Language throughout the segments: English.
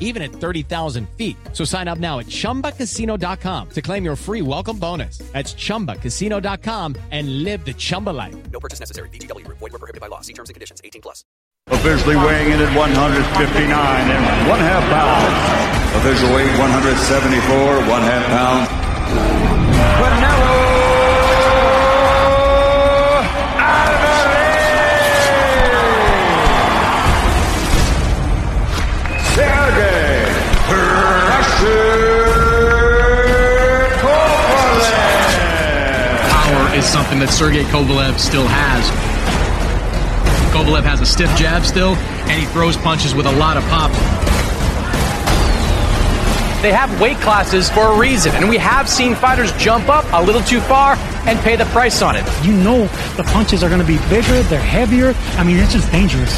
even at 30,000 feet. So sign up now at ChumbaCasino.com to claim your free welcome bonus. That's ChumbaCasino.com and live the Chumba life. No purchase necessary. VGW. Void were prohibited by law. See terms and conditions. 18 plus. Officially weighing in at 159 and one half pounds. Official weight 174, one half pounds. Canelo Alvarez! Is something that Sergey Kovalev still has. Kovalev has a stiff jab still, and he throws punches with a lot of pop. They have weight classes for a reason, and we have seen fighters jump up a little too far and pay the price on it. You know the punches are going to be bigger, they're heavier. I mean, it's just dangerous.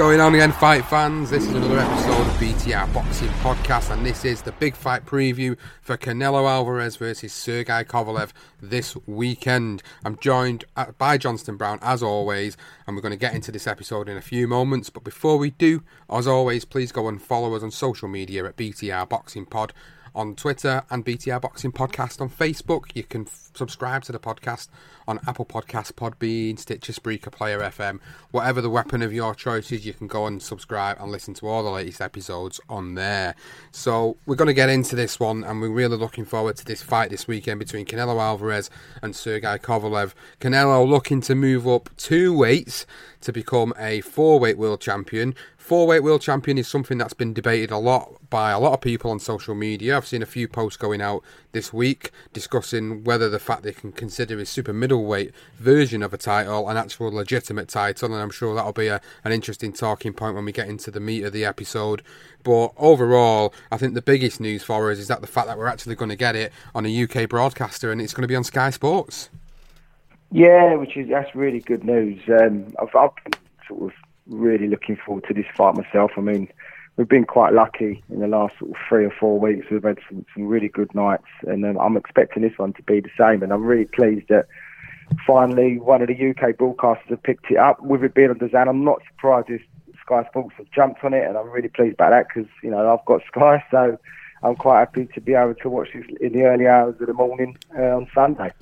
Going on again, fight fans? This is another episode of BTR Boxing Podcast, and this is the big fight preview for Canelo Alvarez versus Sergey Kovalev this weekend. I'm joined uh, by Johnston Brown as always, and we're going to get into this episode in a few moments. But before we do, as always, please go and follow us on social media at BTR Boxing Pod on Twitter and BTR Boxing Podcast on Facebook. You can subscribe to the podcast on Apple Podcasts, Podbean, Stitcher, Spreaker, Player FM, whatever the weapon of your choice is. You can go and subscribe and listen to all the latest episodes on there. So we're going to get into this one, and we're really looking forward to this fight this weekend between Canelo Alvarez and Sergey Kovalev. Canelo looking to move up two weights to become a four-weight world champion. Four-weight world champion is something that's been debated a lot by a lot of people on social media. I've seen a few posts going out this week discussing whether the fact they can consider his super middleweight version of a title an actual legitimate title, and I'm sure that'll be a, an interesting talking point when we get into the meat of the episode. But overall, I think the biggest news for us is that the fact that we're actually going to get it on a UK broadcaster and it's going to be on Sky Sports. Yeah, which is that's really good news. Um, I've, I've been sort of really looking forward to this fight myself. I mean, we've been quite lucky in the last sort of three or four weeks. We've had some, some really good nights, and um, I'm expecting this one to be the same. And I'm really pleased that finally one of the UK broadcasters have picked it up. With it being on DAZN, I'm not surprised if Sky Sports have jumped on it, and I'm really pleased about that because you know I've got Sky, so I'm quite happy to be able to watch this in the early hours of the morning uh, on Sunday.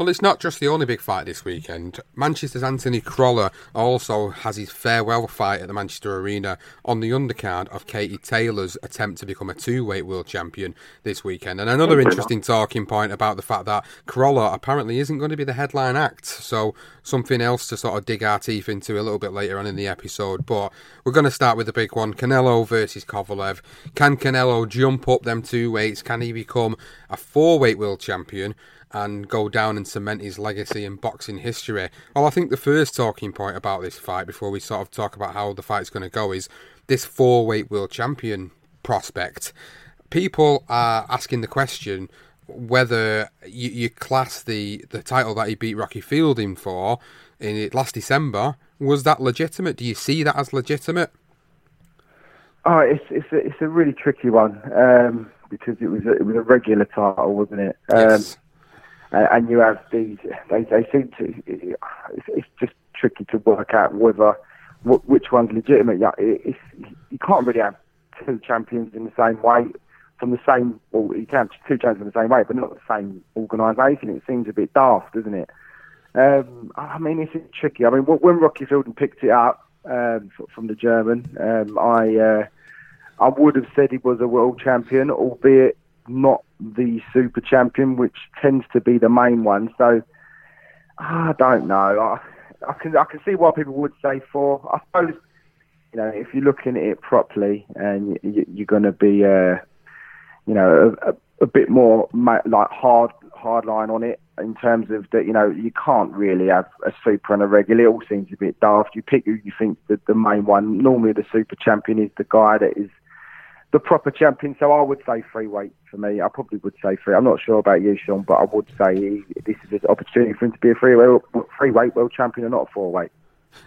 Well, it's not just the only big fight this weekend. Manchester's Anthony Crolla also has his farewell fight at the Manchester Arena on the undercard of Katie Taylor's attempt to become a two-weight world champion this weekend. And another interesting talking point about the fact that Crolla apparently isn't going to be the headline act. So something else to sort of dig our teeth into a little bit later on in the episode. But we're going to start with the big one: Canelo versus Kovalev. Can Canelo jump up them two weights? Can he become a four-weight world champion? And go down and cement his legacy in boxing history. Well, I think the first talking point about this fight, before we sort of talk about how the fight's going to go, is this four weight world champion prospect. People are asking the question whether you, you class the, the title that he beat Rocky Fielding for in it last December was that legitimate? Do you see that as legitimate? Oh, it's it's a, it's a really tricky one. Um, because it was a, it was a regular title, wasn't it? Yes. Um, and you have these. They they seem to. It's, it's just tricky to work out whether which one's legitimate. Yeah, it's, you can't really have two champions in the same weight from the same. Well, you can have two champions in the same way, but not the same organisation. It seems a bit daft, doesn't it? Um, I mean, it's tricky. I mean, when Rocky Fielding picked it up um, from the German, um, I uh, I would have said he was a world champion, albeit not the super champion, which tends to be the main one. So I don't know. I, I can I can see why people would say four. I suppose you know if you're looking at it properly and you, you're going to be uh, you know a, a, bit more like hard hard line on it in terms of that you know you can't really have a super and a regular. It all seems a bit daft. You pick who you think the main one. Normally the super champion is the guy that is the proper champion. So I would say free weight for me. I probably would say free. I'm not sure about you, Sean, but I would say this is an opportunity for him to be a free weight, free weight world champion and not a four weight.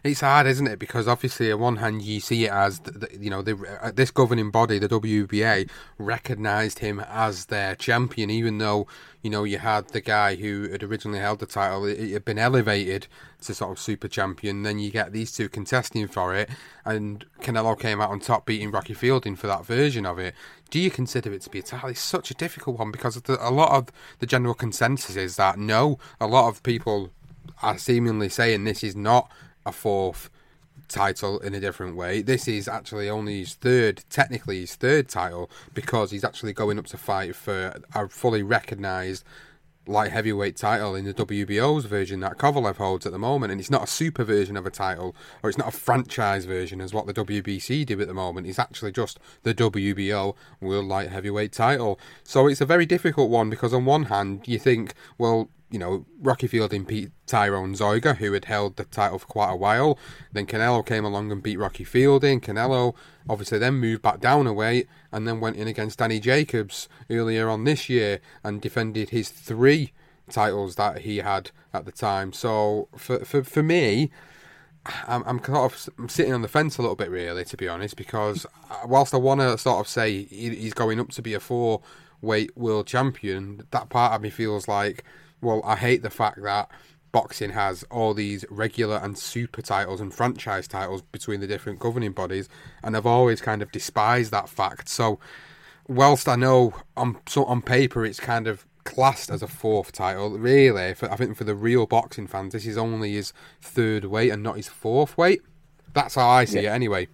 It's hard, isn't it? Because obviously, on one hand, you see it as you know the, uh, this governing body, the WBA, recognised him as their champion, even though you know you had the guy who had originally held the title, it, it had been elevated to sort of super champion. Then you get these two contesting for it, and Canelo came out on top, beating Rocky Fielding for that version of it. Do you consider it to be a title? It's such a difficult one because a lot of the general consensus is that no, a lot of people are seemingly saying this is not a fourth title in a different way. This is actually only his third, technically his third title, because he's actually going up to fight for a fully recognised light heavyweight title in the WBO's version that Kovalev holds at the moment, and it's not a super version of a title, or it's not a franchise version as what the WBC do at the moment. It's actually just the WBO World Light Heavyweight title. So it's a very difficult one because on one hand you think, well, you know, Rocky Fielding beat Tyron Zeuge, who had held the title for quite a while. Then Canelo came along and beat Rocky Fielding. Canelo obviously then moved back down a weight and then went in against Danny Jacobs earlier on this year and defended his three titles that he had at the time. So for for, for me, I'm, I'm kind of I'm sitting on the fence a little bit, really, to be honest, because uh, whilst I want to sort of say he's going up to be a four weight world champion, that part of me feels like well, I hate the fact that boxing has all these regular and super titles and franchise titles between the different governing bodies, and I've always kind of despised that fact. So, whilst I know on so on paper it's kind of classed as a fourth title, really, for, I think for the real boxing fans, this is only his third weight and not his fourth weight. That's how I see yeah. it, anyway.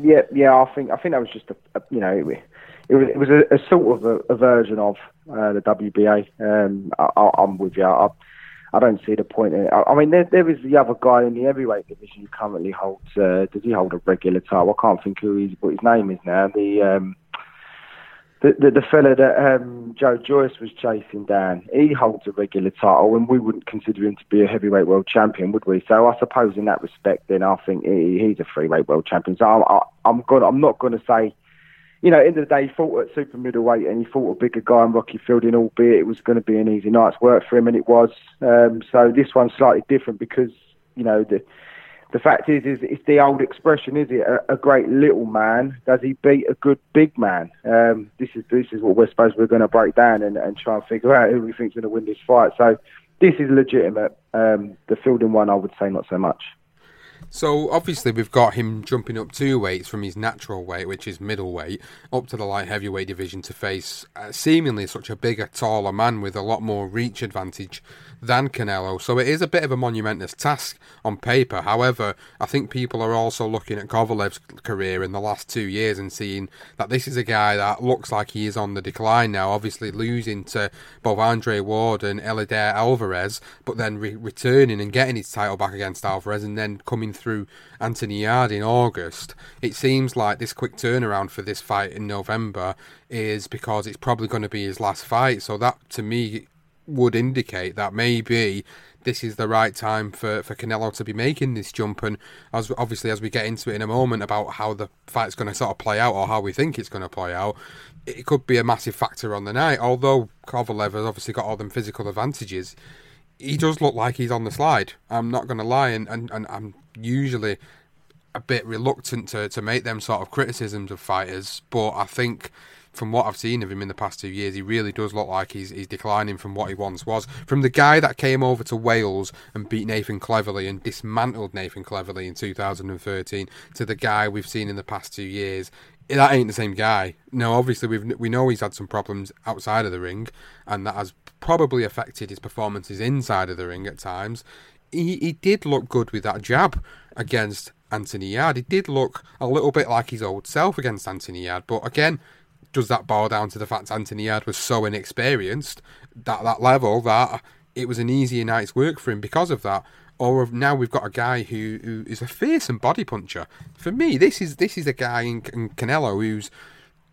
Yeah, yeah, I think I think that was just a, a you know it, it was it was a, a sort of a, a version of uh, the WBA. Um, I, am with you. I, I don't see the point in it. I, I mean, there, there is the other guy in the heavyweight division who currently holds. Uh, does he hold a regular title? I can't think who he's, what his name is now. The um, the, the, the fella that um, Joe Joyce was chasing down, he holds a regular title, and we wouldn't consider him to be a heavyweight world champion, would we? So I suppose in that respect, then I think he, he's a freeweight world champion. So I, I, I'm going. I'm not going to say you know, end of the day, he fought at super middleweight and he fought a bigger guy in Rocky Fielding, albeit it was going to be an easy night's work for him, and it was. Um, so this one's slightly different because, you know, the the fact is, is it's the old expression, is it? A, a great little man does he beat a good big man? Um, this is this is what we're supposed we're going to break down and, and try and figure out who we think's going to win this fight. So this is legitimate. Um, the Fielding one, I would say, not so much. So obviously we've got him jumping up two weights from his natural weight, which is middleweight, up to the light heavyweight division to face uh, seemingly such a bigger, taller man with a lot more reach advantage than Canelo. So it is a bit of a monumentous task on paper. However, I think people are also looking at Kovalev's career in the last two years and seeing that this is a guy that looks like he is on the decline now. Obviously, losing to both Andre Ward and Eleider Alvarez, but then re- returning and getting his title back against Alvarez, and then coming through Anthony Yarde in August. It seems like this quick turnaround for this fight in November is because it's probably going to be his last fight. So that to me would indicate that maybe this is the right time for, for Canelo to be making this jump. And as obviously as we get into it in a moment about how the fight's going to sort of play out or how we think it's going to play out, it could be a massive factor on the night. Although Kovalev has obviously got all them physical advantages, he does look like he's on the slide. I'm not going to lie, and, and, and I'm usually a bit reluctant to, to make them sort of criticisms of fighters, but I think from what I've seen of him in the past two years, he really does look like he's he's declining from what he once was. From the guy that came over to Wales and beat Nathan Cleverly and dismantled Nathan Cleverly in 2013 to the guy we've seen in the past two years, that ain't the same guy. No, obviously we we know he's had some problems outside of the ring, and that has probably affected his performances inside of the ring at times. He he did look good with that jab against Anthony Yarde. He did look a little bit like his old self against Anthony Yarde, but again, does that boil down to the fact Anthony Yarde was so inexperienced at that level that it was an easier night's work for him because of that? Or now we've got a guy who, who is a fearsome body puncher. For me, this is this is a guy in, in Canelo who's,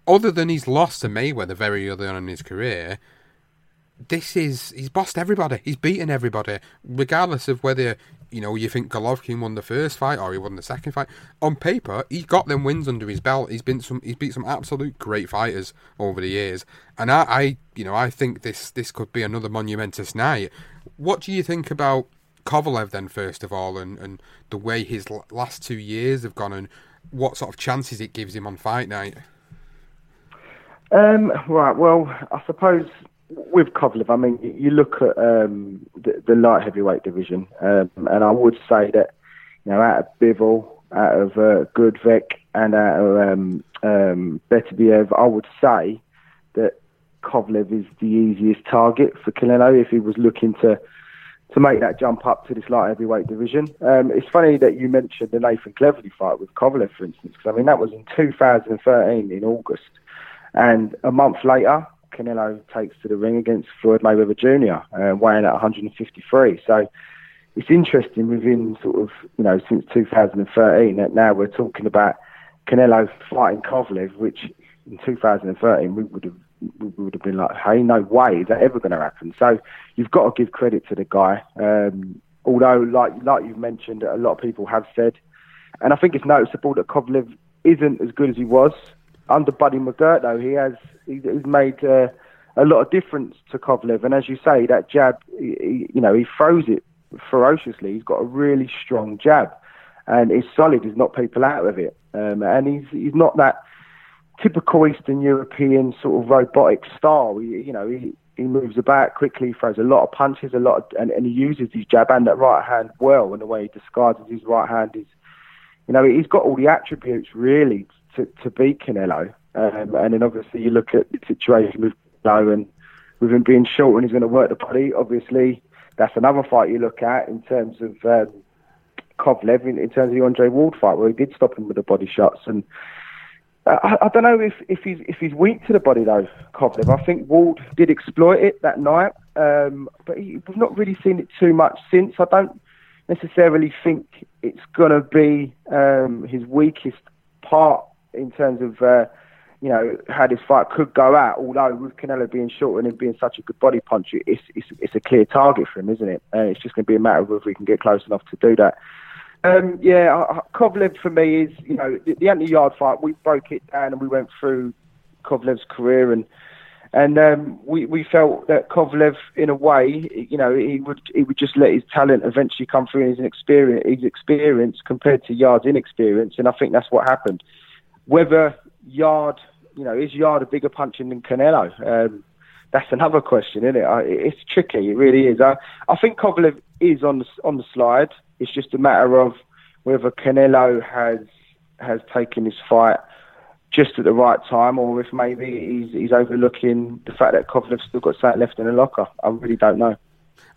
other than he's lost to Mayweather very early on in his career, this is he's bossed everybody. He's beaten everybody, regardless of whether you know you think Golovkin won the first fight or he won the second fight. On paper, he's got them wins under his belt. He's been some he's beat some absolute great fighters over the years, and I, I you know I think this this could be another monumentous night. What do you think about Kovalev then first of all, and and the way his last two years have gone, and what sort of chances it gives him on fight night? Um, right. Well, I suppose with Kovalev, I mean, you look at um, the, the, light heavyweight division, um, and I would say that, you know, out of Bivol, out of uh, Gvozdyk, and out of um, um, Beterbiev, I would say that Kovalev is the easiest target for Canelo if he was looking to to make that jump up to this light heavyweight division. Um, it's funny that you mentioned the Nathan Cleverly fight with Kovalev, for instance, because I mean that was in 2013 in August, and a month later Canelo takes to the ring against Floyd Mayweather Jr., uh, weighing at 153. So it's interesting within sort of, you know, since 2013 that now we're talking about Canelo fighting Kovalev, which in 2013 we would have we would have been like, hey, no way is that ever going to happen. So you've got to give credit to the guy. Um, although, like like you've mentioned, a lot of people have said, and I think it's noticeable that Kovalev isn't as good as he was under Buddy McGirt, though, he has he's, made uh, a lot of difference to Kovalev. And as you say, that jab, he, you know, he throws it ferociously. He's got a really strong jab, and it's solid. He's not people out of it, um, and he's he's not that typical Eastern European sort of robotic style. He, you know, he he moves about quickly, throws a lot of punches, a lot, of, and, and he uses his jab and that right hand well. And the way he discards his right hand is, you know, he's got all the attributes really to, to beat Canelo. Um, and then obviously you look at the situation with Canelo and with him being short and he's going to work the body. Obviously, that's another fight you look at in terms of um, Kovalev, in, in terms of the Andre Ward fight where he did stop him with the body shots. And I, I, don't know if, if he's if he's weak to the body though, Kovalev. I think Ward did exploit it that night, um, but he, we've not really seen it too much since. I don't necessarily think it's going to be um, his weakest part in terms of uh, you know how this fight could go out. Although with Canelo being short and him being such a good body puncher, it's it's, it's a clear target for him, isn't it? And it's just going to be a matter of whether he can get close enough to do that. Um, yeah, Kovalev for me is you know the, the Anthony Yarde fight. We broke it down and we went through Kovalev's career and. And um, we we felt that Kovalev, in a way, you know, he would he would just let his talent eventually come through his experience, his experience compared to Yarde's inexperience, and I think that's what happened. Whether Yarde, you know, is Yarde a bigger puncher than Canelo? Um, that's another question, isn't it? It's tricky. It really is. I, I think Kovalev is on the on the slide. It's just a matter of whether Canelo has has taken his fight just at the right time, or if maybe he's, he's overlooking the fact that Kovalev's still got something left in the locker. I really don't know.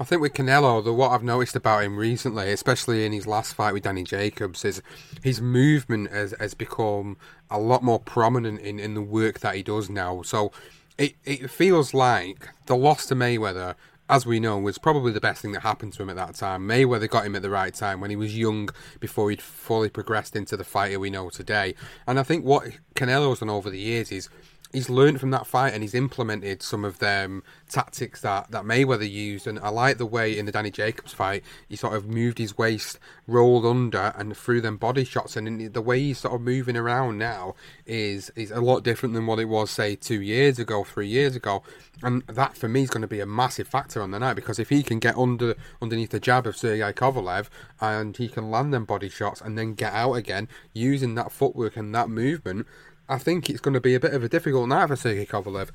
I think with Canelo, the what I've noticed about him recently, especially in his last fight with Danny Jacobs, is his movement has, has become a lot more prominent in, in the work that he does now. So it, it feels like the loss to Mayweather, as we know, was probably the best thing that happened to him at that time. Mayweather got him at the right time when he was young, before he'd fully progressed into the fighter we know today. And I think what Canelo's done over the years is he's learned from that fight and he's implemented some of them tactics that, that Mayweather used. And I like the way in the Danny Jacobs fight, he sort of moved his waist, rolled under, and threw them body shots. And the way he's sort of moving around now is is a lot different than what it was, say, two years ago, three years ago. And that for me is going to be a massive factor on the night because if he can get under underneath the jab of Sergey Kovalev and he can land them body shots and then get out again using that footwork and that movement I think it's going to be a bit of a difficult night for Sergey Kovalev.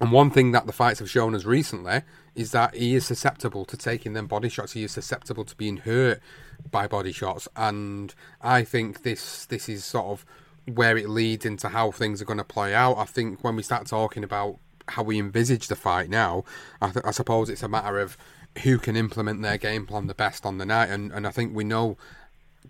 And one thing that the fights have shown us recently is that he is susceptible to taking them body shots. He is susceptible to being hurt by body shots, and I think this this is sort of where it leads into how things are going to play out. I think when we start talking about how we envisage the fight now, I, th- I suppose it's a matter of who can implement their game plan the best on the night, and, and I think we know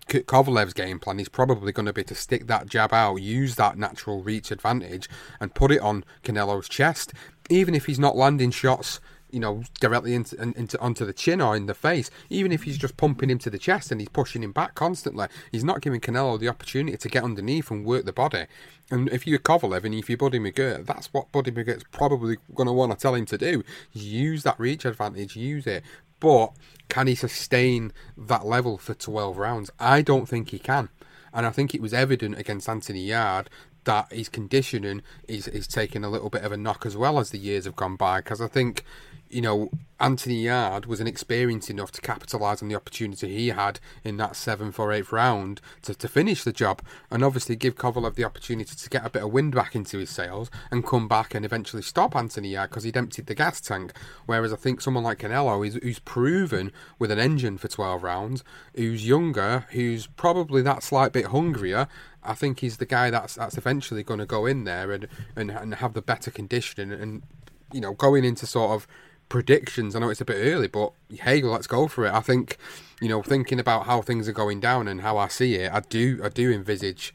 Kovalev's game plan is probably going to be to stick that jab out, use that natural reach advantage, and put it on Canelo's chest. Even if he's not landing shots, you know, directly into, into onto the chin or in the face, even if he's just pumping him to the chest and he's pushing him back constantly, he's not giving Canelo the opportunity to get underneath and work the body. And if you're Kovalev and if you're Buddy McGirt, that's what Buddy McGirt's probably going to want to tell him to do. Use that reach advantage, use it. But can he sustain that level for 12 rounds? I don't think he can. And I think it was evident against Anthony Yarde that his conditioning is, is taking a little bit of a knock as well as the years have gone by. Because I think you know, Anthony Yarde was inexperienced enough to capitalise on the opportunity he had in that seventh or eighth round to, to finish the job and obviously give Kovalev the opportunity to get a bit of wind back into his sails and come back and eventually stop Anthony Yarde because he'd emptied the gas tank. Whereas I think someone like Canelo is who's proven with an engine for 12 rounds, who's younger, who's probably that slight bit hungrier, I think he's the guy that's that's eventually going to go in there and, and, and have the better conditioning and you know going into sort of predictions. I know it's a bit early, but hey, let's go for it. I think, you know, thinking about how things are going down and how I see it, I do, I do envisage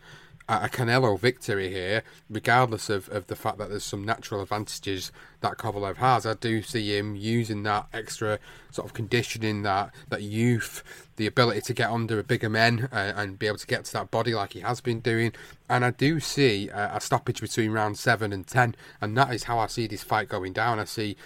a Canelo victory here, regardless of, of the fact that there's some natural advantages that Kovalev has. I do see him using that extra sort of conditioning, that that youth, the ability to get under a bigger men uh, and be able to get to that body like he has been doing. And I do see a, a stoppage between round seven and ten, and that is how I see this fight going down. I see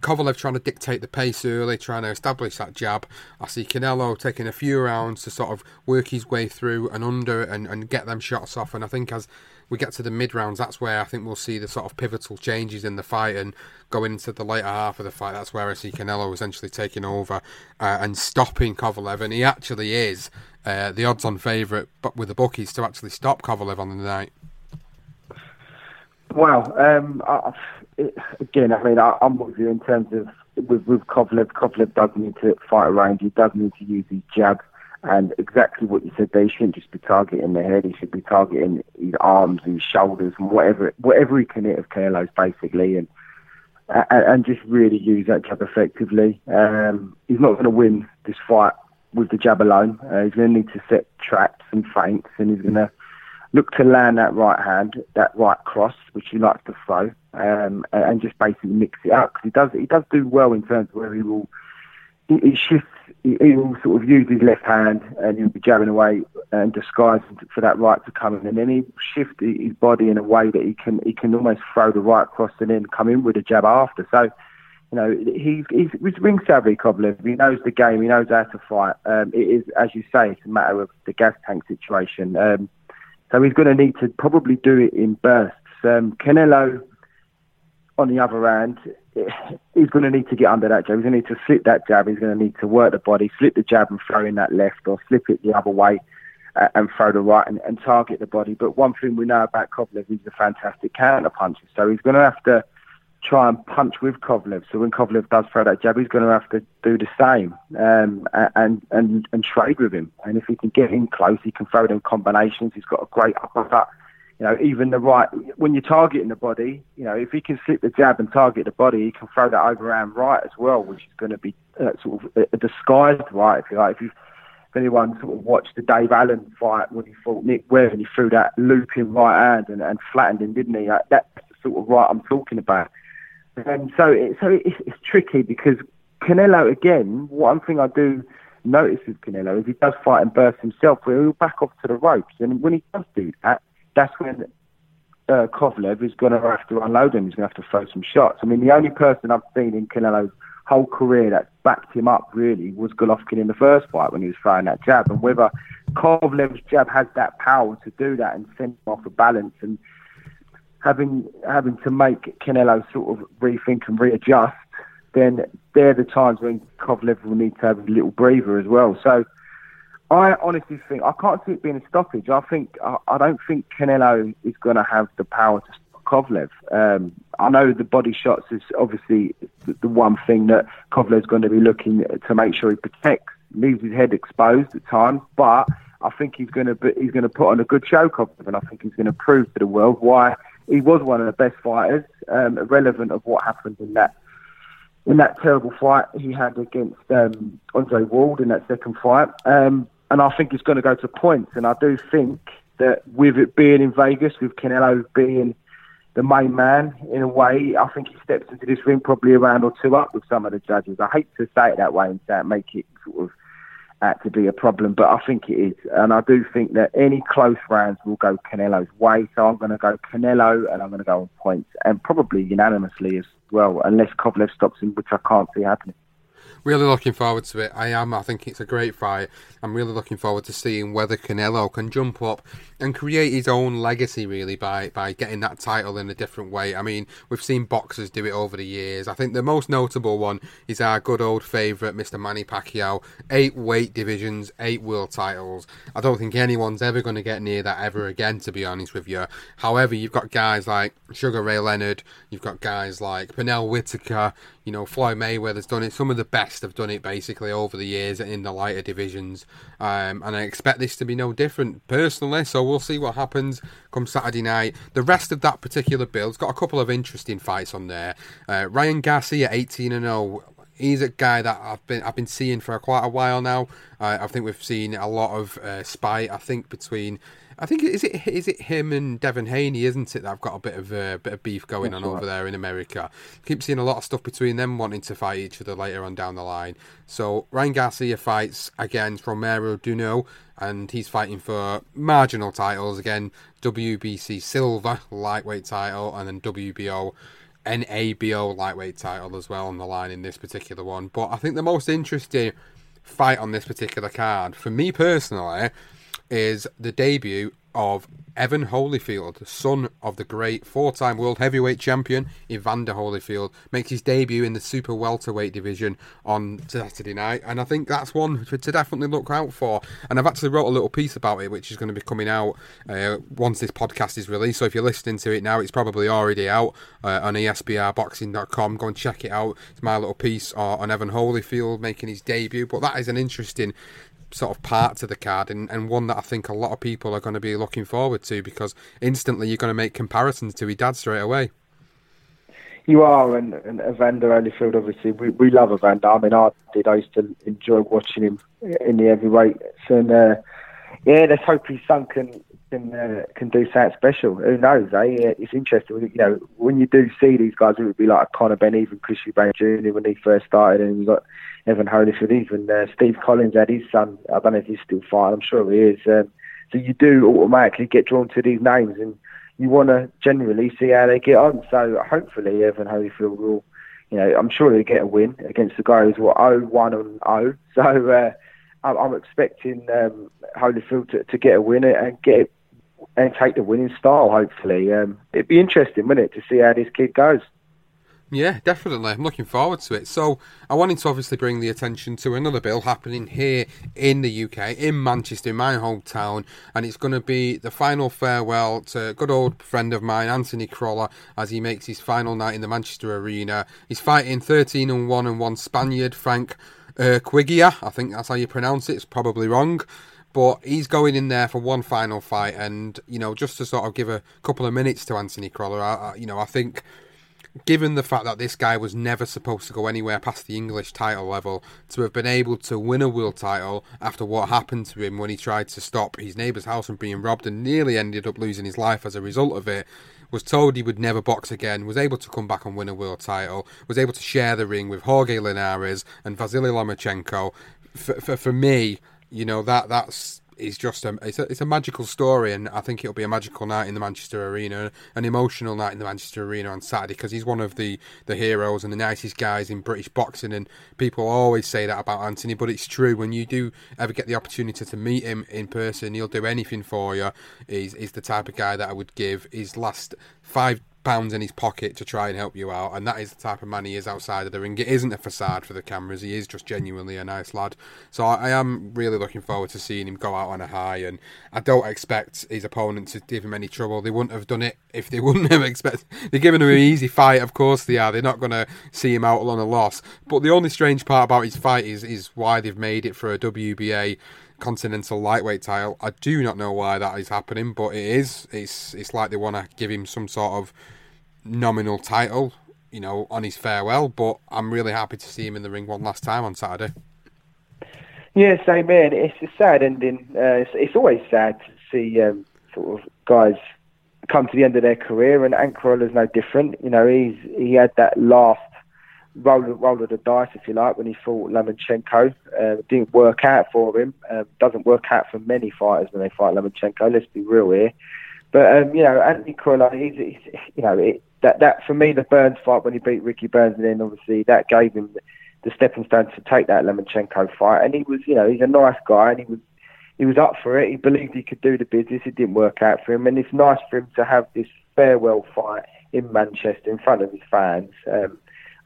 Kovalev trying to dictate the pace early, trying to establish that jab. I see Canelo taking a few rounds to sort of work his way through and under and, and get them shots off. And I think as we get to the mid rounds, that's where I think we'll see the sort of pivotal changes in the fight and going into the later half of the fight. That's where I see Canelo essentially taking over uh, and stopping Kovalev. And he actually is uh, the odds on favourite but with the bookies to actually stop Kovalev on the night. Wow. Um, I, again, I mean, I, am with you in terms of with, with Kovalev. Kovalev does need to fight around. He does need to use his jab. And exactly what you said, they shouldn't just be targeting the head. He should be targeting his arms, his shoulders, and whatever whatever he can hit of Canelo's basically, and and, and just really use that jab effectively. Um, he's not going to win this fight with the jab alone. Uh, he's going to need to set traps and feints, and he's going to look to land that right hand, that right cross, which he likes to throw, um, and just basically mix it up because he does he does do well in terms of where he will he, he shifts. He, he, will sort of use his left hand and he'll be jabbing away and disguise for that right to come in, and then he shift his body in a way that he can he can almost throw the right cross and then come in with a jab after. So. You know, he's, he's, he's ring savvy, Kovalev. He knows the game. He knows how to fight. Um, it is, as you say, it's a matter of the gas tank situation. Um, so he's going to need to probably do it in bursts. Um, Canelo, on the other hand, he's going to need to get under that jab. He's going to need to slip that jab. He's going to need to work the body, slip the jab and throw in that left, or slip it the other way uh, and throw the right and, and, target the body. But one thing we know about Kovalev, he's a fantastic counter puncher. So he's going to have to try and punch with Kovalev. So when Kovalev does throw that jab, he's going to have to do the same um, and, and and trade with him. And if he can get in close, he can throw them combinations. He's got a great uppercut. You know, even the right when you're targeting the body, you know, if he can slip the jab and target the body, he can throw that overhand right as well, which is going to be uh, sort of a, a disguised right, if you like. If you if anyone sort of watched the Dave Allen fight when he fought Nick Webb and he threw that looping right hand and, and flattened him, didn't he? That's the sort of right I'm talking about. And so, it, so it's, it's tricky because Canelo again. One thing I do notice with Canelo is he does fight and burst himself, where he'll back off to the ropes, and when he does do that, that's when uh, Kovalev is going to have to unload him. He's going to have to throw some shots. I mean, the only person I've seen in Canelo's whole career that backed him up really was Golovkin in the first fight when he was throwing that jab, and whether Kovalev's jab has that power to do that and send him off a balance and having having to make Canelo sort of rethink and readjust, then they're the times when Kovalev will need to have a little breather as well. So I honestly think I can't see it being a stoppage. I think I, I don't think Canelo is going to have the power to stop Kovalev. Um, I know the body shots is obviously the, the one thing that Kovalev's going to be looking to make sure he protects, leaves his head exposed at times, but I think he's going to he's going to put on a good show, Kovalev, and I think he's going to prove to the world why he was one of the best fighters, um, irrelevant of what happened in that in that terrible fight he had against um, Andre Ward in that second fight. Um, and I think it's going to go to points. And I do think that with it being in Vegas, with Canelo being the main man in a way, I think he steps into this ring probably a round or two up with some of the judges. I hate to say it that way and say make it sort of act to be a problem, but I think it is. And I do think that any close rounds will go Canelo's way. So I'm going to go Canelo and I'm going to go on points and probably unanimously as well, unless Kovalev stops him, which I can't see happening really looking forward to it. I am. I think it's a great fight. I'm really looking forward to seeing whether Canelo can jump up and create his own legacy, really, by, by getting that title in a different way. I mean, we've seen boxers do it over the years. I think the most notable one is our good old favourite, Mr. Manny Pacquiao. Eight weight divisions, eight world titles. I don't think anyone's ever going to get near that ever again, to be honest with you. However, you've got guys like Sugar Ray Leonard, you've got guys like Pernell Whitaker, you know, Floyd Mayweather's done it. Some of the best have done it basically over the years in the lighter divisions. Um, and I expect this to be no different personally. So we'll see what happens come Saturday night. The rest of that particular build's got a couple of interesting fights on there. Uh, Ryan Garcia, 18 and 0 he's a guy that I've been I've been seeing for quite a while now. Uh, I think we've seen a lot of uh, spite. I think between I think is it is it him and Devin Haney, isn't it? That I've got a bit of a uh, bit of beef going That's on right. over there in America. Keep seeing a lot of stuff between them wanting to fight each other later on down the line. So Ryan Garcia fights against Romero Duno, and he's fighting for marginal titles again: WBC silver lightweight title, and then WBO. NABO lightweight title as well on the line in this particular one. But I think the most interesting fight on this particular card, for me personally, is the debut of Evan Holyfield, son of the great four-time world heavyweight champion Evander Holyfield, makes his debut in the super welterweight division on Saturday night, and I think that's one to definitely look out for. And I've actually wrote a little piece about it, which is going to be coming out uh, once this podcast is released. So if you're listening to it now, it's probably already out uh, on BTRBoxing.com. Go and check it out. It's my little piece on Evan Holyfield making his debut, but that is an interesting sort of part to the card and, and one that I think a lot of people are going to be looking forward to because instantly you're going to make comparisons to his dad straight away. You are, and, and Evander Holyfield, obviously, we, we love Evander. I mean, I did. I used to enjoy watching him in the heavyweights. And uh, yeah, let's hope his son can uh, can do something special. Who knows? Eh? It's interesting. You know, when you do see these guys, it would be like Conor Benn, even Chris Eubank Jr. when he first started, and you got Evan Holyfield, even uh, Steve Collins had his son. I don't know if he's still fighting. I'm sure he is. Um, so you do automatically get drawn to these names, and you want to generally see how they get on. So hopefully, Evan Holyfield will. You know, I'm sure he'll get a win against the guy who's what 0 1 and 0. So uh, I'm, expecting um, Holyfield to, to get a win and get and take the winning style. Hopefully, um, it'd be interesting, wouldn't it, to see how this kid goes. Yeah, definitely. I'm looking forward to it. So, I wanted to obviously bring the attention to another bill happening here in the UK, in Manchester, in my hometown, and it's going to be the final farewell to a good old friend of mine, Anthony Crolla, as he makes his final night in the Manchester Arena. He's fighting 13 and 1 and 1 Spaniard, Frank Quigia. I think that's how you pronounce it. It's probably wrong but he's going in there for one final fight, and you know, just to sort of give a couple of minutes to Anthony Crolla, I, I, you know, I think given the fact that this guy was never supposed to go anywhere past the English title level, to have been able to win a world title after what happened to him when he tried to stop his neighbour's house from being robbed and nearly ended up losing his life as a result of it, was told he would never box again, was able to come back and win a world title, was able to share the ring with Jorge Linares and Vasily Lomachenko. For, for, for me, you know, that that's is just a it's, a it's a magical story, and I think it'll be a magical night in the Manchester Arena, an emotional night in the Manchester Arena on Saturday because he's one of the the heroes and the nicest guys in British boxing, and people always say that about Anthony, but it's true. When you do ever get the opportunity to meet him in person, he'll do anything for you. He's, he's the type of guy that I would give his last five pounds in his pocket to try and help you out, and that is the type of man he is outside of the ring. It isn't a facade for the cameras. He is just genuinely a nice lad. So I, I am really looking forward to seeing him go out on a high, and I don't expect his opponent to give him any trouble. They wouldn't have done it if they wouldn't have expected. They're giving him an easy fight, of course they are. They're not going to see him out on a loss. But the only strange part about his fight is is why they've made it for a WBA continental lightweight title. I do not know why that is happening, but it is. It's it's like they want to give him some sort of nominal title, you know, on his farewell. But I'm really happy to see him in the ring one last time on Saturday. Yes, same man. It's a sad ending. Uh, it's, it's always sad to see um, sort of guys come to the end of their career, and is no different. You know, he's he had that last roll, roll of the dice, if you like, when he fought Lomachenko. Uh, didn't work out for him. Uh, doesn't work out for many fighters when they fight Lomachenko. Let's be real here. But um, you know, Anthony Crolla, he's, he's you know, it, that that for me, the Burns fight when he beat Ricky Burns, and then obviously that gave him the, stepping stone to take that Lomachenko fight. And he was, you know, he's a nice guy, and he was he was up for it. He believed he could do the business. It didn't work out for him, and it's nice for him to have this farewell fight in Manchester in front of his fans. Um,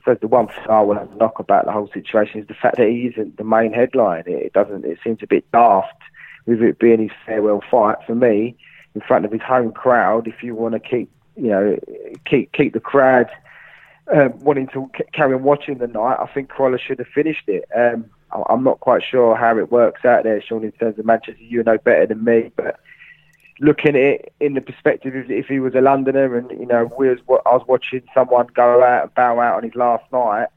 so the one thing I will to knock about the whole situation is the fact that he isn't the main headline. It doesn't. It seems a bit daft with it being his farewell fight for me in front of his home crowd. If you want to keep, you know, keep keep the crowd um, wanting to carry on watching the night, I think Crolla should have finished it. Um, I'm not quite sure how it works out there, Sean, in terms of Manchester. You know better than me, but looking at it in the perspective if, if he was a Londoner and you know we was, I was watching someone go out and bow out on his last night.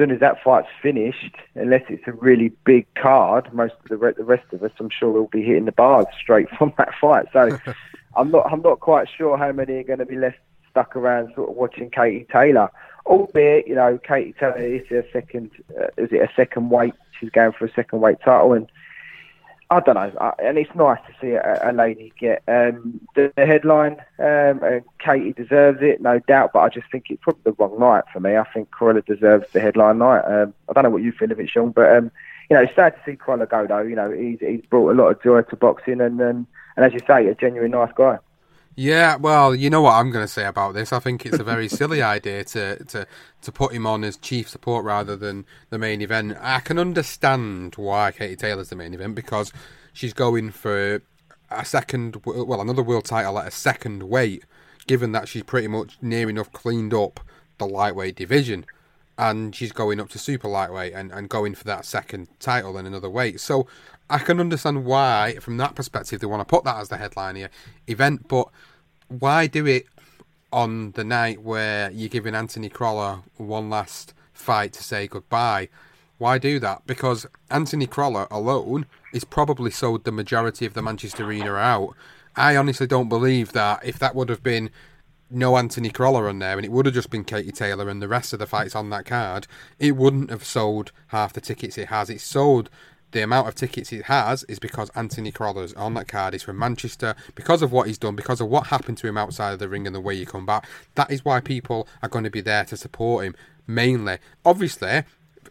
As soon as that fight's finished, unless it's a really big card, most of the, re- the rest of us, I'm sure, will be hitting the bars straight from that fight. So I'm not I'm not quite sure how many are going to be left stuck around sort of watching Katie Taylor. Albeit, you know, Katie Taylor is a second, uh, is it a second weight? She's going for a second weight title, and I don't know, I, and it's nice to see a, a lady get um, the, the, headline. Um, and Katie deserves it, no doubt, but I just think it's probably the wrong night for me. I think Crolla deserves the headline night. Um, I don't know what you feel of it, Sean, but um, you know, it's sad to see Crolla go though. You know, he's he's brought a lot of joy to boxing, and and, and as you say, a genuine nice guy. Yeah, well, you know what I'm going to say about this. I think it's a very silly idea to, to to put him on as chief support rather than the main event. I can understand why Katie Taylor's the main event because she's going for a second, well, another world title at a second weight, given that she's pretty much near enough cleaned up the lightweight division. And she's going up to super lightweight and, and going for that second title in another weight. So I can understand why, from that perspective, they want to put that as the headline here event. But why do it on the night where you're giving Anthony Crolla one last fight to say goodbye? Why do that? Because Anthony Crolla alone is probably sold the majority of the Manchester Arena out. I honestly don't believe that if that would have been no Anthony Crolla on there and it would have just been Katie Taylor and the rest of the fights on that card, it wouldn't have sold half the tickets it has. It sold the amount of tickets he has is because Anthony Crolla's on that card. He's from Manchester because of what he's done, because of what happened to him outside of the ring and the way he come back. That is why people are going to be there to support him mainly. Obviously,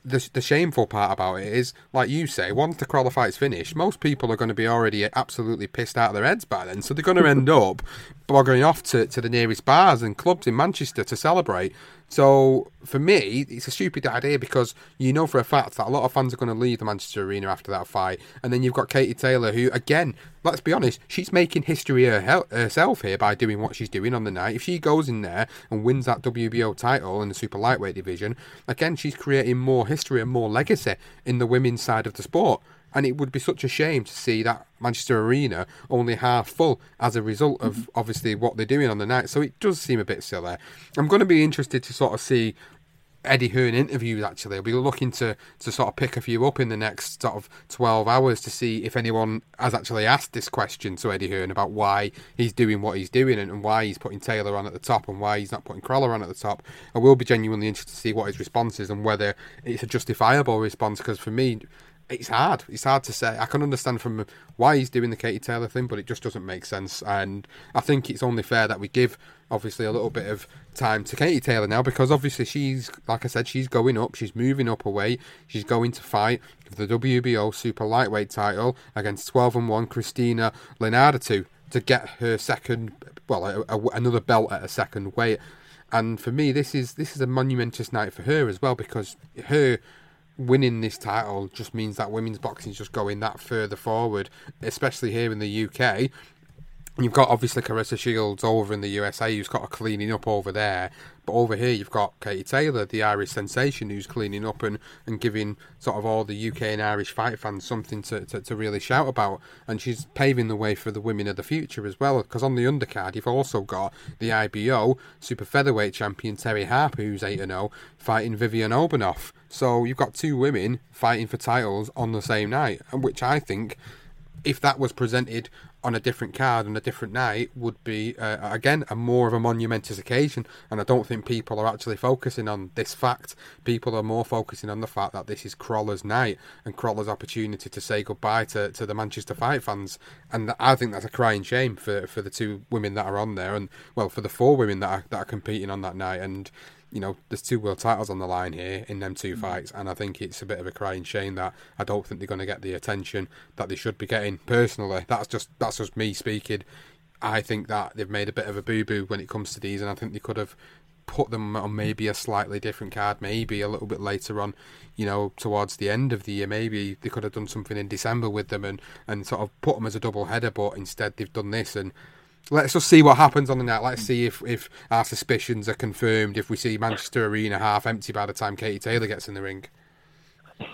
the, the shameful part about it is, like you say, once the fight's finished, most people are going to be already absolutely pissed out of their heads by then. So they're going to end up bogging off to, to the nearest bars and clubs in Manchester to celebrate. So for me, it's a stupid idea because you know for a fact that a lot of fans are going to leave the Manchester Arena after that fight, and then you've got Katie Taylor, who again, let's be honest, she's making history herself here by doing what she's doing on the night. If she goes in there and wins that WBO title in the super lightweight division, again, she's creating more history and more legacy in the women's side of the sport. And it would be such a shame to see that Manchester Arena only half full as a result of mm-hmm. obviously what they're doing on the night. So it does seem a bit silly. I'm going to be interested to sort of see Eddie Hearn interviews actually. I'll be looking to, to sort of pick a few up in the next sort of 12 hours to see if anyone has actually asked this question to Eddie Hearn about why he's doing what he's doing and, and why he's putting Taylor on at the top and why he's not putting Crolla on at the top. I will be genuinely interested to see what his response is and whether it's a justifiable response because for me, it's hard. It's hard to say. I can understand from why he's doing the Katie Taylor thing, but it just doesn't make sense. And I think it's only fair that we give, obviously, a little bit of time to Katie Taylor now because obviously she's, like I said, she's going up. She's moving up away. She's going to fight for the WBO Super Lightweight title against 12 and 1 Christina Linardatou. to get her second, well, a, a, another belt at a second weight. And for me, this is this is a monumentous night for her as well because her winning this title just means that women's boxing is just going that further forward, especially here in the UK. You've got obviously Claressa Shields over in the USA who's got a cleaning up over there. But over here you've got Katie Taylor, the Irish sensation, who's cleaning up and, and giving sort of all the UK and Irish fight fans something to, to, to really shout about. And she's paving the way for the women of the future as well. Because on the undercard you've also got the IBO super featherweight champion Terry Harper, who's 8 0, fighting Vivian Obenauf. So you've got two women fighting for titles on the same night, which I think if that was presented on a different card on a different night would be uh, again a more of a monumentous occasion. And I don't think people are actually focusing on this fact. People are more focusing on the fact that this is Crolla's night and Crolla's opportunity to say goodbye to, to the Manchester Fight fans. And I think that's a crying shame for, for the two women that are on there and well for the four women that are, that are competing on that night. And you know, there's two world titles on the line here in them two mm. fights, and I think it's a bit of a crying shame that I don't think they're going to get the attention that they should be getting. Personally, that's just that's just me speaking. I think that they've made a bit of a boo boo when it comes to these, and I think they could have put them on maybe a slightly different card, maybe a little bit later on, you know, towards the end of the year. Maybe they could have done something in December with them and, and sort of put them as a double header, but instead they've done this and let's just see what happens on the night. Let's see if, if our suspicions are confirmed. If we see Manchester Arena half empty by the time Katie Taylor gets in the ring.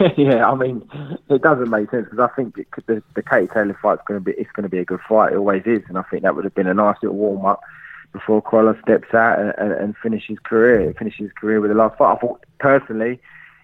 yeah, I mean, it doesn't make sense because I think it the, the Katie Taylor fight's going to be it's going to be a good fight. It always is, and I think that would have been a nice little warm up before Crolla steps out and, and, and finishes his career. Finishes his career with the last fight. I thought personally,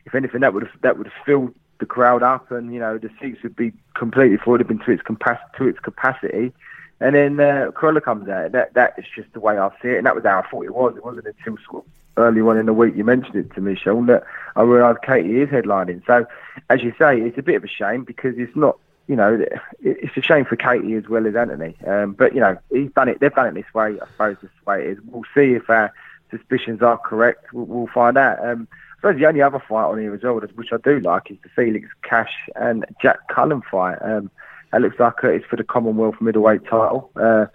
if anything, that would have that would have filled the crowd up, and you know the seats would be completely full. Have been to its. To its capacity and then uh, Crolla comes out. That that is just the way I see it, and that was how I thought it was. It wasn't until sort of early on in the week you mentioned it to me, Sean, that I realised Katie is headlining. So, as you say, it's a bit of a shame because it's not. You know, it's a shame for Katie as well as Anthony. Um, but you know, he's done it. They've done it this way. I suppose this way it is. We'll see if our suspicions are correct. We'll, we'll find out. Um, I suppose the only other fight on here as well, which I do like, is the Felix Cash and Jack Cullen fight. Um, it looks like it's for the Commonwealth middleweight title. Uh,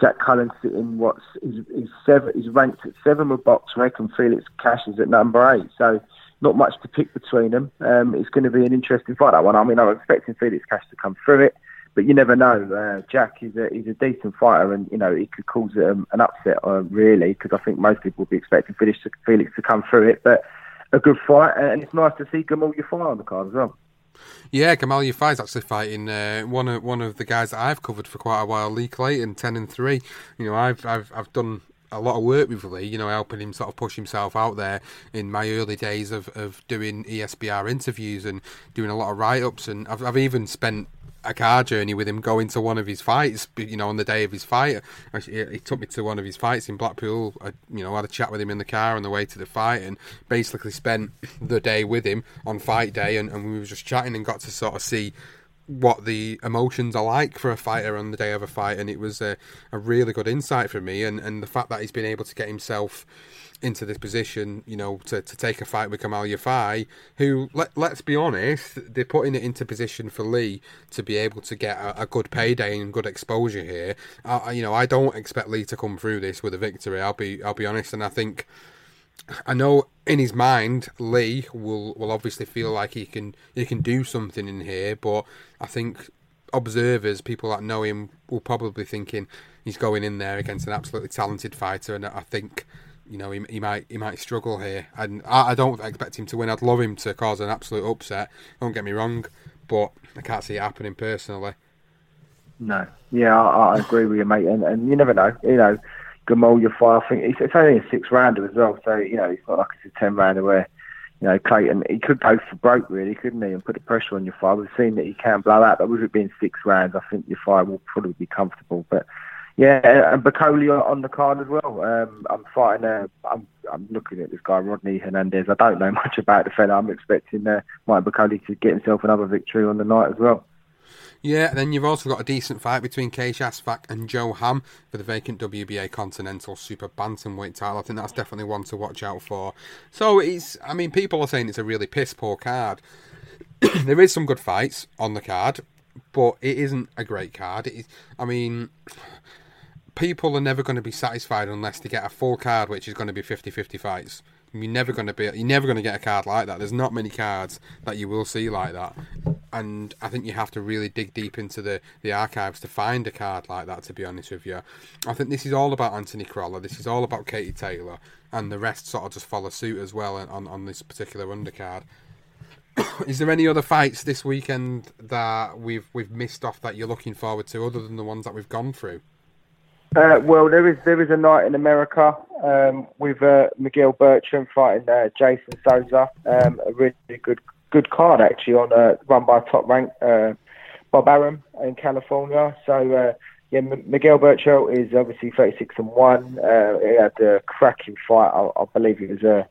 Jack Cullen sitting what's he's, seven he's ranked at seven with BoxRec and Felix Cash is at number eight. So not much to pick between them. Um, it's going to be an interesting fight that one. I mean, I'm expecting Felix Cash to come through it, but you never know. Uh, Jack is a he's a decent fighter, and you know he could cause um, an upset uh, really because I think most people would be expecting Felix to, Felix to come through it. But a good fight, and it's nice to see Gamal Yafai on the card as well. Yeah, Yafai is actually fighting uh, one of one of the guys that I've covered for quite a while, Lee Clayton, ten and three. You know, I've I've I've done a lot of work with Lee, you know, helping him sort of push himself out there in my early days of, of doing ESBR interviews and doing a lot of write ups. And I've, I've even spent a car journey with him going to one of his fights. You know, on the day of his fight, he took me to one of his fights in Blackpool. I, you know, had a chat with him in the car on the way to the fight, and basically spent the day with him on fight day, and, and we were just chatting and got to sort of see what the emotions are like for a fighter on the day of a fight, and it was a, a really good insight for me, and, and the fact that he's been able to get himself into this position, you know, to, to take a fight with Gamal Yafai, who, let, let's be honest, they're putting it into position for Lee to be able to get a, a good payday and good exposure here. I, you know, I don't expect Lee to come through this with a victory. I'll be, I'll be honest, and I think, I know in his mind, Lee will, will obviously feel like he can, he can do something in here, but I think observers, people that know him, will probably thinking he's going in there against an absolutely talented fighter, and I think you know, he, he might he might struggle here. And I, I, don't expect him to win. I'd love him to cause an absolute upset. Don't get me wrong, but I can't see it happening personally. No, yeah, I, I agree with you, mate. And, and you never know. You know, Gamal Yafai, I think it's, it's only a six rounder as well. So you know, it's not like it's a ten rounder where you know Clayton he could go for broke really, couldn't he, and put the pressure on Yafai. We've seen that he can blow out, but with it being six rounds, I think Yafai will probably be comfortable. But yeah, and Bakole on the card as well. Um, I'm fighting. Uh, I'm I'm looking at this guy Rodney Hernandez. I don't know much about the fella. I'm expecting uh, Mike Bakole to get himself another victory on the night as well. Yeah, then you've also got a decent fight between Qais Ashfaq and Joe Ham for the vacant WBA Continental Super Bantamweight title. I think that's definitely one to watch out for. So it's, I mean, people are saying it's a really piss poor card. there is some good fights on the card but it isn't a great card. It is, I mean, people are never going to be satisfied unless they get a full card, which is going to be 50-50 fights. You're never going to be. You're never going to get a card like that. There's not many cards that you will see like that, and I think you have to really dig deep into the the archives to find a card like that. To be honest with you, I think this is all about Anthony Crolla. This is all about Katie Taylor, and the rest sort of just follow suit as well on on this particular undercard. is there any other fights this weekend that we've we've missed off that you're looking forward to, other than the ones that we've gone through? Uh, well, there is there is a night in America um, with uh, Miguel Berchelt fighting uh, Jason Sosa. Um, a really good good card actually on uh, run by top rank uh, Bob Arum in California. So uh, yeah, M- Miguel Berchelt is obviously 36 and one. Uh, he had a cracking fight. I, I believe it was a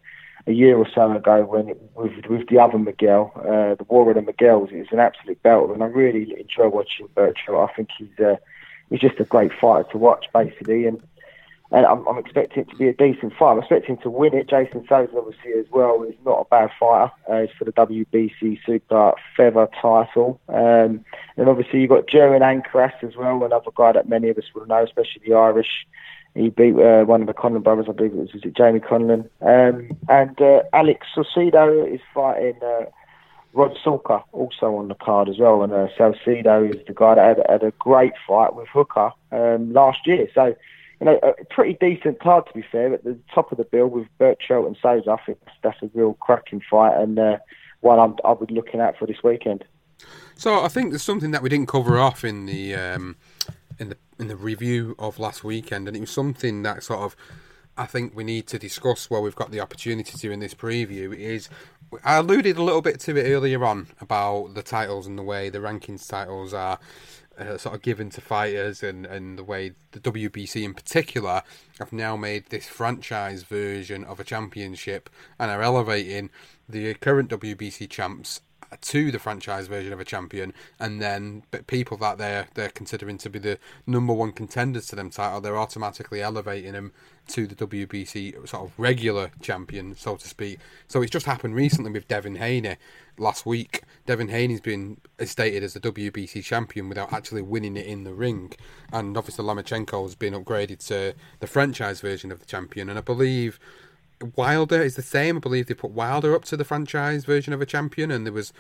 a year or so ago when it, with with the other Miguel, the War of the Miguels. It's an absolute belt, and I really enjoy watching Berchelt. I think he's he's just a great fighter to watch, basically, and and I'm, I'm expecting it to be a decent fight. I'm expecting to win it. Jason Sosa, obviously, as well, is not a bad fighter. Uh, he's for the WBC Super Feather title. Um, and obviously, you've got Jerwin Ancajas as well, another guy that many of us will know, especially the Irish. He beat uh, one of the Conlan brothers, I believe it was, was it Jamie Conlan. Um, and uh, Alex Saucedo is fighting uh, Rod Salker, also on the card as well. And uh, Saucedo is the guy that had, had a great fight with Hooker um, last year. So, you know, a pretty decent card to be fair. At the top of the bill with Berchelt and Sosa, I think that's a real cracking fight and uh, one I'm, I'll be looking at for this weekend. So I think there's something that we didn't cover off in the um, in the in the review of last weekend, and it was something that sort of I think we need to discuss while we've got the opportunity to in this preview. Is I alluded a little bit to it earlier on about the titles and the way the rankings titles are. Uh, sort of given to fighters and, and the way the WBC in particular have now made this franchise version of a championship and are elevating the current WBC champs to the franchise version of a champion, and then people that they're they're considering to be the number one contenders to them title, they're automatically elevating them to the WBC sort of regular champion, so to speak. So it's just happened recently with Devin Haney last week. Devin Haney's been stated as the WBC champion without actually winning it in the ring, and obviously Lomachenko has been upgraded to the franchise version of the champion, and I believe. Wilder is the same. I believe they put Wilder up to the franchise version of a champion, and there was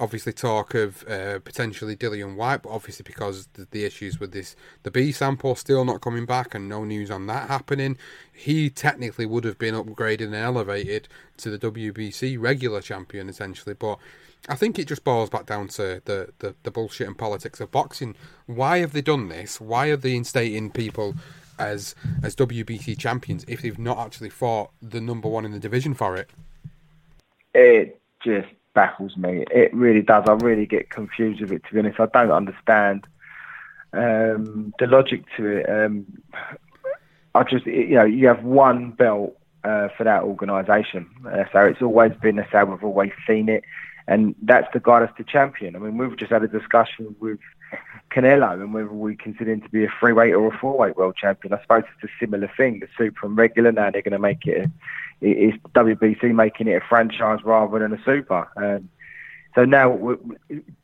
obviously talk of uh, potentially Dillian Whyte, but obviously because the, the, issues with this, the B sample still not coming back, and no news on that happening, he technically would have been upgraded and elevated to the WBC regular champion essentially. But I think it just boils back down to the, the, the bullshit and politics of boxing. Why have they done this? Why are they instating people? As as WBC champions if they've not actually fought the number one in the division for it? It just baffles me. It really does. I really get confused with it. To be honest, I don't understand um, the logic to it. Um, I just, you know, you have one belt uh, for that organisation, uh, so it's always been the same. We've always seen it, and that's the guy that's the champion. I mean, we've just had a discussion with Canelo and whether we consider him to be a three weight or a four weight world champion. I suppose it's a similar thing. The super and regular now they're going to make it. It's WBC making it a franchise rather than a super. Um, so now,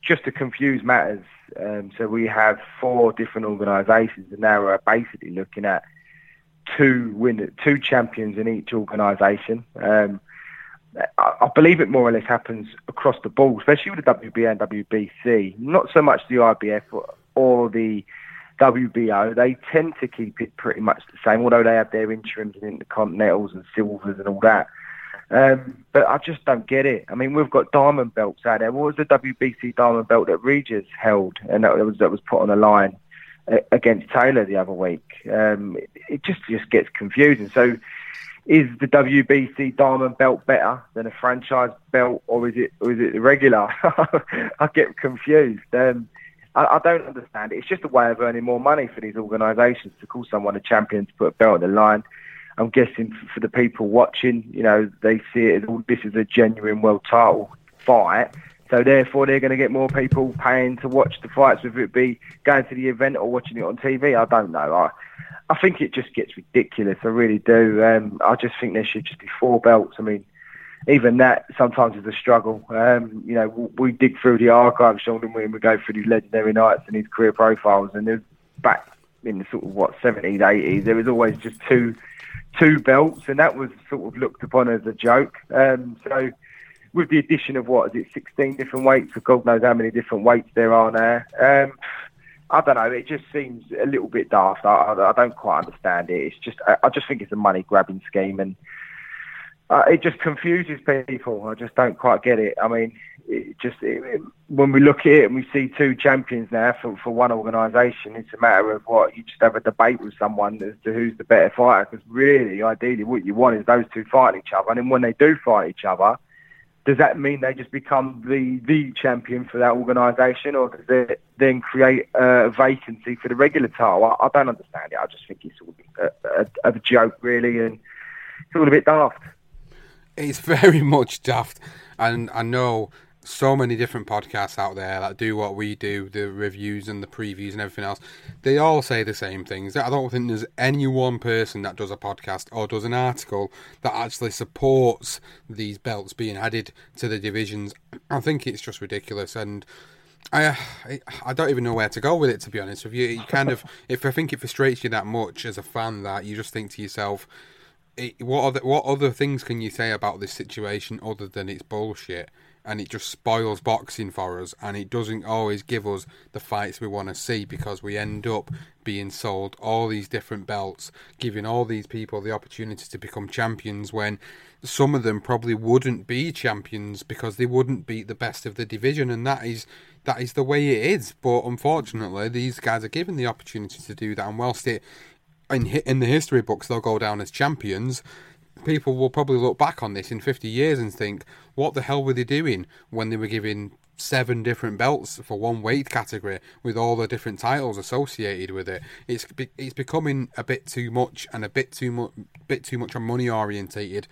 just to confuse matters, um, so we have four different organisations, and now we're basically looking at two win, two champions in each organisation. Um, I believe it more or less happens across the board, especially with the WBA and WBC. Not so much the IBF or the WBO. They tend to keep it pretty much the same, although they have their interims and intercontinentals and silvers and all that. Um, but I just don't get it. I mean, we've got diamond belts out there. What was the WBC diamond belt that Regis held, and that was that was put on the line against Taylor the other week? Um, it just just gets confusing. So is the WBC Diamond Belt better than a franchise belt, or is it or is it the regular? I get confused. Um, I, I, don't understand it. It's just a way of earning more money for these organisations to call someone a champion to put a belt on the line. I'm guessing for the people watching, you know, they see it as all oh, this is a genuine world title fight. So therefore, they're going to get more people paying to watch the fights, whether it be going to the event or watching it on TV. I don't know. I, I think it just gets ridiculous. I really do. Um, I just think there should just be four belts. I mean, even that sometimes is a struggle. Um, you know, we dig through the archives, Sean, and we, and we go through these legendary nights and his career profiles, and there's back in the sort of what 70s, 80s, there was always just two two belts, and that was sort of looked upon as a joke. Um, so with the addition of what is it, 16 different weights, or God knows how many different weights there are now. Um, I don't know. It just seems a little bit daft. I, I, don't quite understand it. It's just, I, I just think it's a money grabbing scheme, and uh, it just confuses people. I just don't quite get it. I mean, it just it, it, when we look at it and we see two champions now for, for one organisation, it's a matter of what you just have a debate with someone as to who's the better fighter. Because really, ideally, what you want is those two fighting each other, and then when they do fight each other, does that mean they just become the the champion for that organisation, or does it then create a vacancy for the regular title? I, I don't understand it. I just think it's of a, a, a joke, really, and it's all a bit daft. It's very much daft, and I know so many different podcasts out there that do what we do, the reviews and the previews and everything else. They all say the same things. I don't think there's any one person that does a podcast or does an article that actually supports these belts being added to the divisions. I think it's just ridiculous and. I I don't even know where to go with it to be honest with you. You kind of if I think it frustrates you that much as a fan that you just think to yourself, what other what other things can you say about this situation other than it's bullshit? And it just spoils boxing for us and it doesn't always give us the fights we want to see because we end up being sold all these different belts giving all these people the opportunity to become champions when some of them probably wouldn't be champions because they wouldn't beat the best of the division and that is that is the way it is. But unfortunately these guys are given the opportunity to do that and whilst it in in the history books they'll go down as champions people will probably look back on this in 50 years and think, what the hell were they doing when they were giving seven different belts for one weight category with all the different titles associated with it? It's it's becoming a bit too much and a bit too much bit too much on money orientated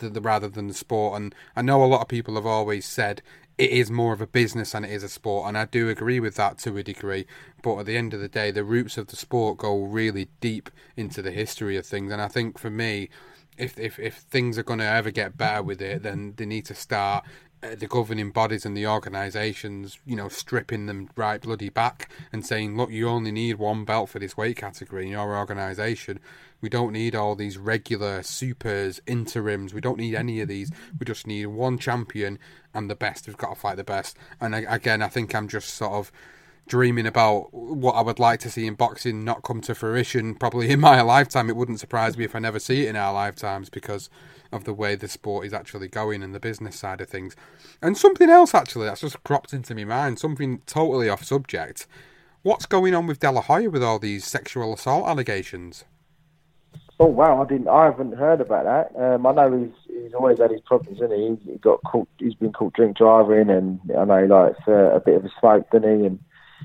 rather than the sport. And I know a lot of people have always said it is more of a business than it is a sport, and I do agree with that to a degree. But at the end of the day, the roots of the sport go really deep into the history of things, and I think for me, if if if things are going to ever get better with it, then they need to start uh, the governing bodies and the organisations, you know, stripping them right bloody back and saying, look, you only need one belt for this weight category in your organisation. We don't need all these regular supers, interims. We don't need any of these. We just need one champion and the best. We've got to fight the best. And again, I think I'm just sort of dreaming about what I would like to see in boxing not come to fruition probably in my lifetime. It wouldn't surprise me if I never see it in our lifetimes because of the way the sport is actually going and the business side of things. And something else actually that's just cropped into my mind, something totally off subject. What's going on with De La Hoya with all these sexual assault allegations? Oh wow, I didn't. I haven't heard about that. Um, I know he's he's always had his problems, isn't he? He got caught. He's been caught drink driving, and I know he likes uh, a bit of a smoke, doesn't he? And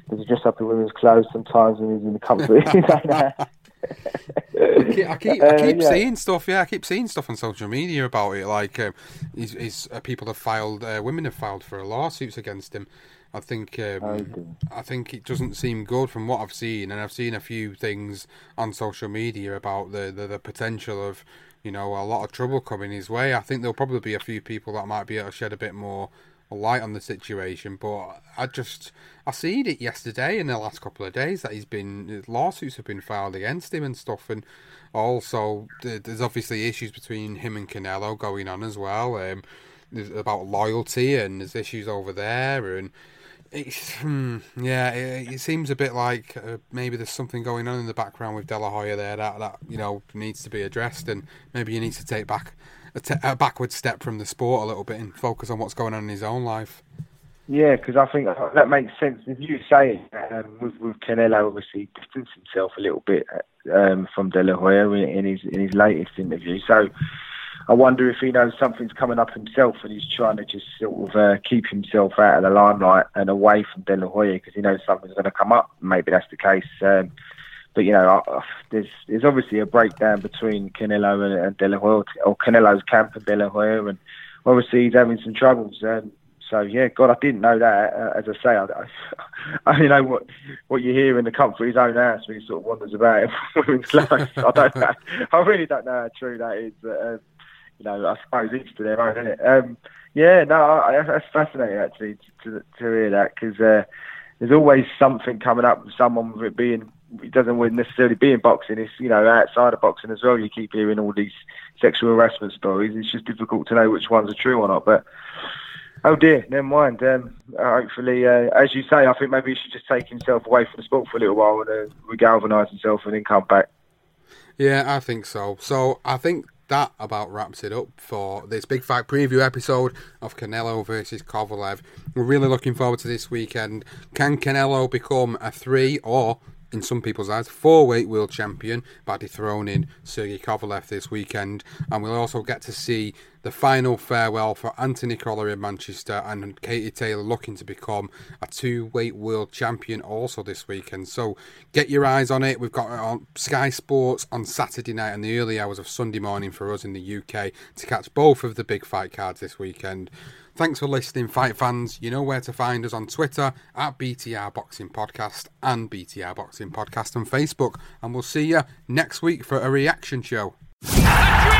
does he dress up in women's clothes sometimes when he's in the comfort? I keep, I keep, I keep uh, yeah. seeing stuff. Yeah, I keep seeing stuff on social media about it. Like, uh, he's, he's, uh, people have filed, uh, women have filed for lawsuits against him. I think, um, oh, I think it doesn't seem good from what I've seen, and I've seen a few things on social media about the, the, the potential of, you know, a lot of trouble coming his way. I think there'll probably be a few people that might be able to shed a bit more light on the situation, but I just I seen it yesterday in the last couple of days that he's been lawsuits have been filed against him and stuff, and also there's obviously issues between him and Canelo going on as well. Um, about loyalty and there's issues over there, and it's hmm, yeah, it, it, seems a bit like uh, maybe there's something going on in the background with De La Hoya there that that you know needs to be addressed, and maybe he needs to take back a, backward step from the sport a little bit and focus on what's going on in his own life. Yeah, because I think that makes sense. If you say um, with, with Canelo, obviously distanced himself a little bit um, from De La Hoya in his in his latest interview. So I wonder if he knows something's coming up himself and he's trying to just sort of uh, keep himself out of the limelight and away from De La Hoya because he knows something's going to come up. Maybe that's the case. Um, but you know, uh, there's there's obviously a breakdown between Canelo and, and De La Hoya, or Canelo's camp and De La Hoya, and obviously he's having some troubles. Um, so yeah, God, I didn't know that. Uh, as I say, I, I, I only know what what you hear in the comfort of his own house when he sort of wanders about women's. I don't know. I really don't know how true that is. But, uh, you know, I suppose each to their own, isn't it? Um, yeah, no, I, that's fascinating actually to, to, to hear that because uh, there's always something coming up with someone with it being it doesn't necessarily be in boxing. It's you know outside of boxing as well. You keep hearing all these sexual harassment stories. It's just difficult to know which ones are true or not. But oh dear, never mind. Um, hopefully, uh, as you say, I think maybe he should just take himself away from the sport for a little while and uh, regalvanise himself and then come back. Yeah, I think so. So I think that about wraps it up for this big fight preview episode of Canelo versus Kovalev. We're really looking forward to this weekend. Can Canelo become a three or in some people's eyes, four weight world champion by dethroning Sergey Kovalev this weekend. And we'll also get to see the final farewell for Anthony Crolla in Manchester and Katie Taylor looking to become a two weight world champion also this weekend. So get your eyes on it. We've got it on Sky Sports on Saturday night and the early hours of Sunday morning for us in the UK to catch both of the big fight cards this weekend. Thanks for listening, fight fans. You know where to find us on Twitter at BTR Boxing Podcast and BTR Boxing Podcast on Facebook. And we'll see you next week for a reaction show. The dream